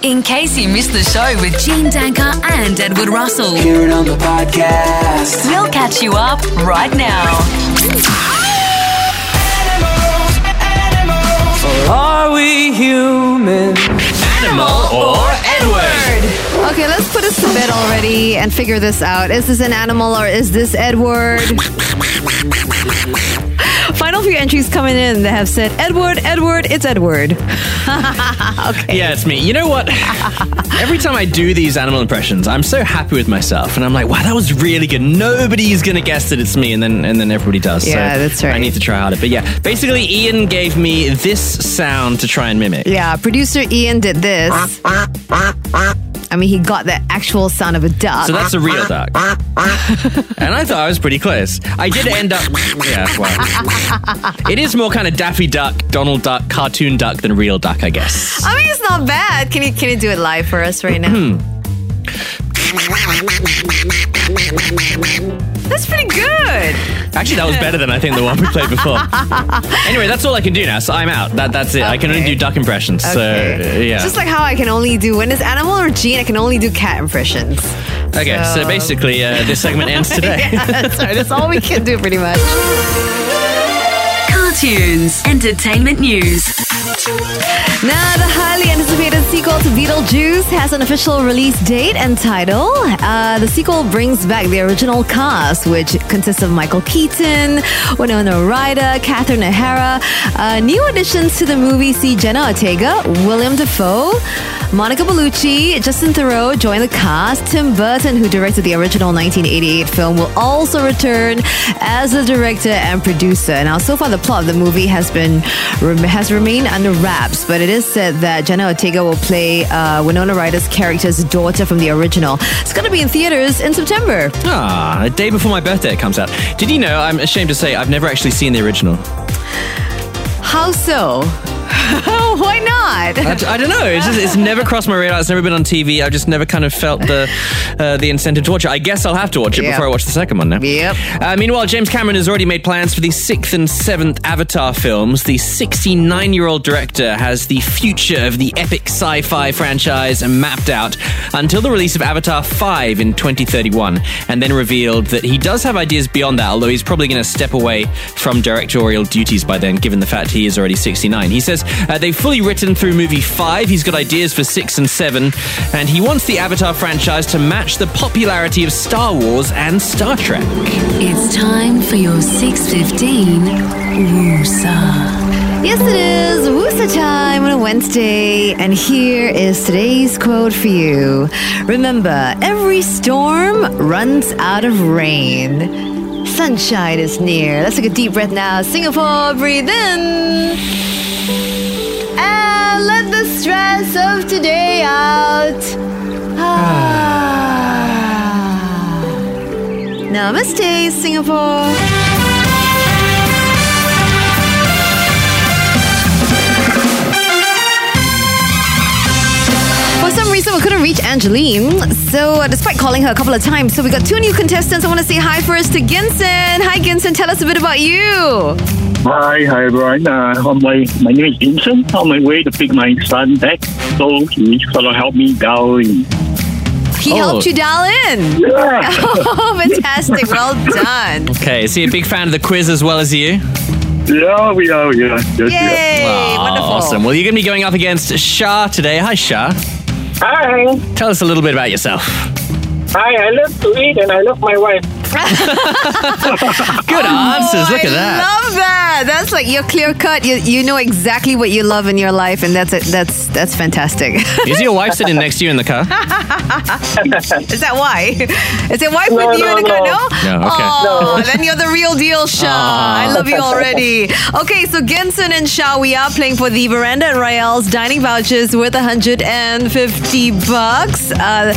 In case you missed the show with Jean Danker and Edward Russell, Hear it on the podcast. we'll catch you up right now. Are we human? Animal or Edward? Okay, let's put this to bed already and figure this out. Is this an animal or is this Edward? Final few entries coming in that have said Edward, Edward, it's Edward. okay. Yeah, it's me. You know what? Every time I do these animal impressions, I'm so happy with myself, and I'm like, "Wow, that was really good." Nobody's gonna guess that it's me, and then and then everybody does. Yeah, so that's right. I need to try harder. But yeah, basically, Ian gave me this sound to try and mimic. Yeah, producer Ian did this. I mean, he got the actual sound of a duck. So that's a real duck. and I thought I was pretty close. I did end up. Yeah, well. It is more kind of Daffy Duck, Donald Duck, cartoon duck than real duck, I guess. I mean, it's not bad. Can you can you do it live for us right now? Hmm. That's pretty good. Actually, that was better than I think the one we played before. anyway, that's all I can do now, so I'm out. That, that's it. I can only Okay. do duck impressions. So, Okay. yeah. Just like how I can only do when it's animal or Jean, I can only do cat impressions. okay, so, so- basically, uh, this segment ends today. yeah, that's right. That's all we can do, pretty much. Cartunes, entertainment news, Now, the highly anticipated sequel to Beetlejuice has an official release date and title. Uh, the sequel brings back the original cast, which consists of Michael Keaton, Winona Ryder, Catherine O'Hara. Uh, new additions to the movie see Jenna Ortega, William Dafoe, Monica Bellucci, Justin Theroux join the cast. Tim Burton, who directed the original 1988 film, will also return as the director and producer. Now, so far, the plot of the movie has been has remained under wraps, but it is said that Jenna Ortega will play uh, Winona Ryder's character's daughter from the original. It's going to be in theaters in September. Ah, a day before my birthday it comes out. Did you know, I'm ashamed to say, I've never actually seen the original. How so? Why not? I, I don't know. It's, just, it's never crossed my radar. It's never been on TV. I've just never kind of felt the uh, the incentive to watch it. I guess I'll have to watch it Yeah. before I watch the second one now. Yep. Uh, meanwhile, James Cameron has already made plans for the sixth and seventh Avatar films. The 69 year old director has the future of the epic sci fi franchise mapped out until the release of Avatar 5 in 2031, and then revealed that he does have ideas beyond that, although he's probably going to step away from directorial duties by then, given the fact he is already 69. He says uh, they've fully written through movie 5, he's got ideas for 6 and 7, and he wants the Avatar franchise to match the popularity of Star Wars and Star Trek. It's time for your 615 Woosa. Yes, it is Woosa time on a Wednesday, and here is today's quote for you. Remember, every storm runs out of rain. Sunshine is near. Let's take a deep breath now. Singapore, breathe in. Let the stress of today out. Ah. Namaste, Singapore. For some reason, we couldn't reach Angeline. So, despite calling her a couple of times, so we got two new contestants. I want to say hi first to Ginson. Hi, Ginson. Tell us a bit about you. Hi, hi everyone. Uh, on my my name is Vincent. On my way to pick my son back, so he sort of helped me down. He Oh. helped you dial in. Yeah, Oh, fantastic. Well done. Okay, is he a big fan of the quiz as well as you? yeah, we are. Yeah, yes, Yay. yeah. Wonderful. Awesome. Well, you're going to be going up against Shah today. Hi, Shah. Hi, Tell us a little bit about yourself. hi. I love to eat and I love my wife. Good answers. Look I at that. love that. That's like you're clear cut. You you know exactly what you love in your life, and that's it. That's that's fantastic. Is your wife sitting next to you in the car? Is that why? Is your wife No, with you no, in the car? no. No. No, okay. Oh, then you're the real deal, Shah. I love you already. Okay, so Genson and Shah, we are playing for the Veranda at Royale's dining vouchers worth 150 bucks. Uh,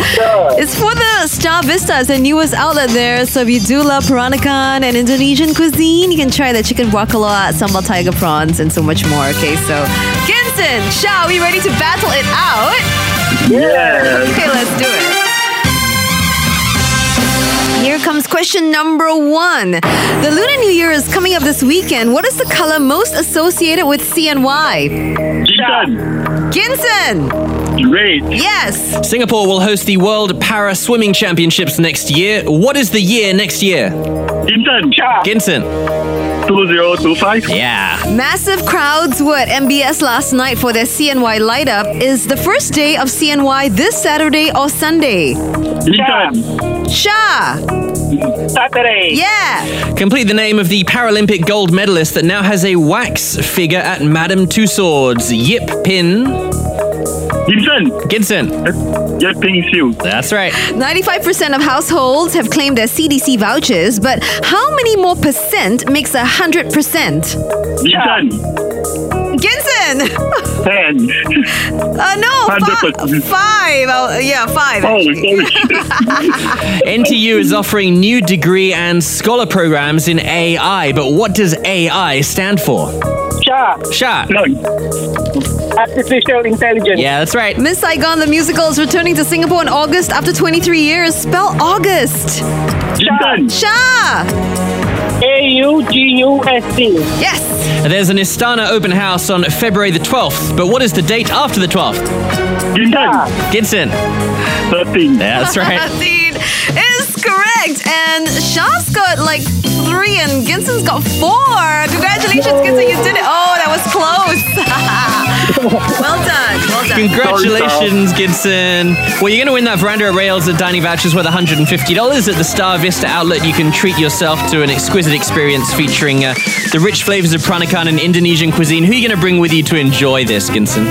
it's for the Star Vista, it's the newest outlet there. So if you do love Peranakan and Indonesian cuisine, you can try the chicken guacala, sambal tiger prawns, and so much more. Okay, so Genson, Shah, are we ready to battle it out? Yeah. Okay, let's do it. Here comes question number one. The Lunar New Year is coming up this weekend. What is the color most associated with CNY? Jintan. Ginson! Red. Yes! Singapore will host the World Para Swimming Championships next year. What is the year next year? Jintan. Ginson. 2025. Yeah. Massive crowds were at MBS last night for their CNY light up. Is the first day of CNY this Saturday or Sunday? Jintan. Sha! Saturday. Yeah! Complete the name of the Paralympic gold medalist that now has a wax figure at Madame Tussauds. Yip Pin Jintan. Ginson. Yep, Pin Xiu. That's right. 95% of households have claimed their CDC vouchers, but how many more percent makes a 100%? Jintan. Ginson! 10. Uh, no, fi- five. Oh, yeah, five. Oh, NTU is offering new degree and scholar programs in AI, but what does AI stand for? Sha, Sha. no. Artificial intelligence. Yeah, that's right. Miss Saigon, the musical, is returning to Singapore in August after 23 years. Spell August. Jintan. Sha! A U G U S T. Yes! There's an Istana open house on February the 12th, but what is the date after the 12th? Jintan. Ginson. 13. Yeah, that's right. 13 is correct. And Shah's got like three and Ginson's got four. Congratulations, Ginson, you did it. Oh, that was close. well done. Well done. Congratulations, Gibson. Well, you're going to win that veranda at Rails at dining vouchers worth $150 at the Star Vista outlet. You can treat yourself to an exquisite experience featuring uh, the rich flavors of Peranakan and Indonesian cuisine. Who are you going to bring with you to enjoy this, Ginson?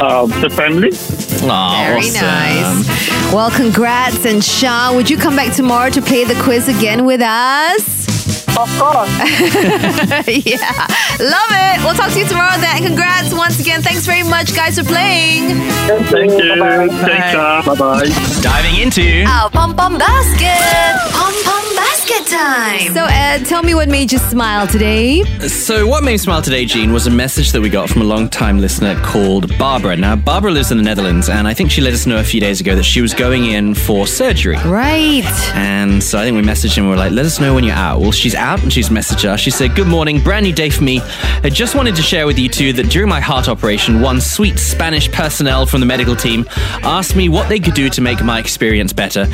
Um, the family. Aw, Very awesome. nice. Well, congrats. And Shah, would you come back tomorrow to play the quiz again with us? Of course. yeah. Love it. We'll talk to you tomorrow then. Congrats once again. Thanks very much, guys, for playing. Thank you. Bye-bye. Thanks, uh, bye-bye. Diving into. Our pom pom basket. Pom pom basket time. So, Ed, tell me what made you smile today. So, what made me smile today, Jean, was a message that we got from a long-time listener called Barbara. Now, Barbara lives in the Netherlands, and I think she let us know a few days ago that she was going in for surgery. Right. And so I think we messaged him. And we were like, let us know when you're out. Well, she's out and she's messaged us. She said, Good morning, brand new day for me. I just wanted to share with you two that during my heart operation, one sweet Spanish personnel from the medical team asked me what they could do to make my experience better.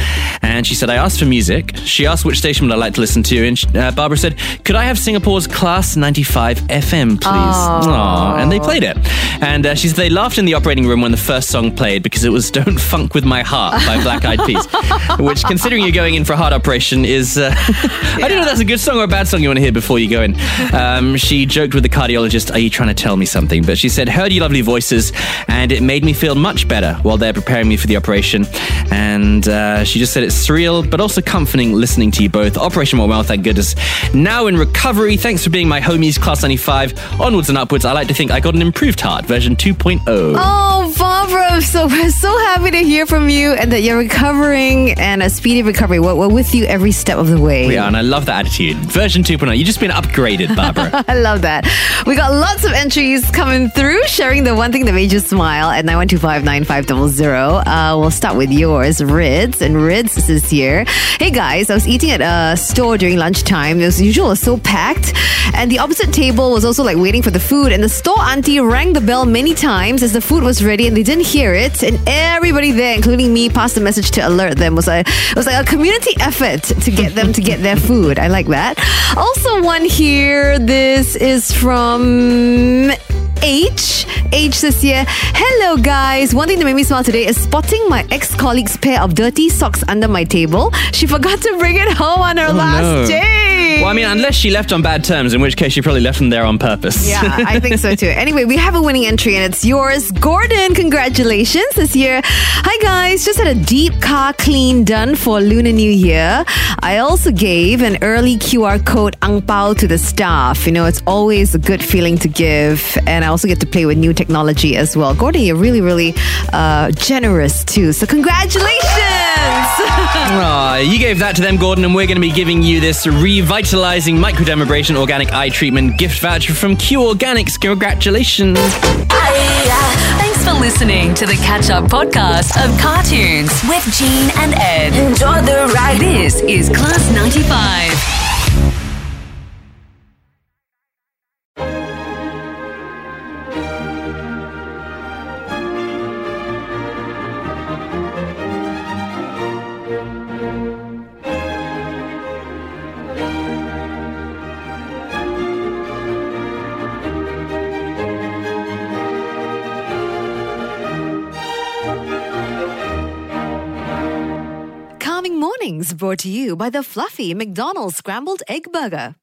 And she said, I asked for music. She asked which station would I like to listen to. you. And uh, Barbara said, Could I have Singapore's Class 95 FM, please? Aw. And they played it. And uh, she said, They laughed in the operating room when the first song played because it was Don't Phunk With My Heart by Black Eyed Peas. which, considering you're going in for a heart operation, is. Uh, I don't know if that's a good song or a bad song you want to hear before you go in. Um, she joked with the cardiologist, Are you trying to tell me something? But she said, Heard your lovely voices, and it made me feel much better while they're preparing me for the operation. And uh, she just said, It's surreal, but also comforting listening to you both. Operation went well, thank goodness. Now in recovery, thanks for being my homies, Class 95. Onwards and upwards, I like to think I got an improved heart, version 2.0. Oh, Barbara, I'm so, we're so happy to hear from you and that you're recovering and a speedy recovery. We're, we're with you every step of the way. Yeah, and I love that attitude. Version 2.0. You've just been upgraded, Barbara. I love that. We got lots of entries coming through, sharing the one thing that made you smile at 91259500. Uh, we'll start with yours, Rids. And Rids is here. Hey guys, I was eating at a store during lunchtime. As usual, it was so packed. And the opposite table was also like waiting for the food. And the store auntie rang the bell many times as the food was ready and they didn't hear it. And everybody there, including me, passed a message to alert them. It was, a, it was like a community effort to get them to get their food. I like that. Also, one here. This is from H. H says here, Hello guys. One thing that made me smile today is spotting my ex colleague's pair of dirty socks under my table. She forgot to bring it home on her oh, last no. day. Well, I mean, unless she left on bad terms, in which case she probably left them there on purpose. Yeah, I think so too. Anyway, we have a winning entry and it's yours. Gordon, congratulations this year. Hi guys, just had a deep car clean done for Lunar New Year. I also gave an early QR code ang pao to the staff. You know, it's always a good feeling to give. And I also get to play with new technology as well. Gordon, you're really, really uh, generous too. So congratulations! Aw, you gave that to them, Gordon, and we're going to be giving you this revitalizing microdermabrasion organic eye treatment gift voucher from Q Organics. Congratulations. Thanks for listening to the Catch Up podcast of Cartunes with Jean and Ed. Enjoy the ride. This is Class 95. Brought to you by the fluffy McDonald's Scrambled Egg Burger.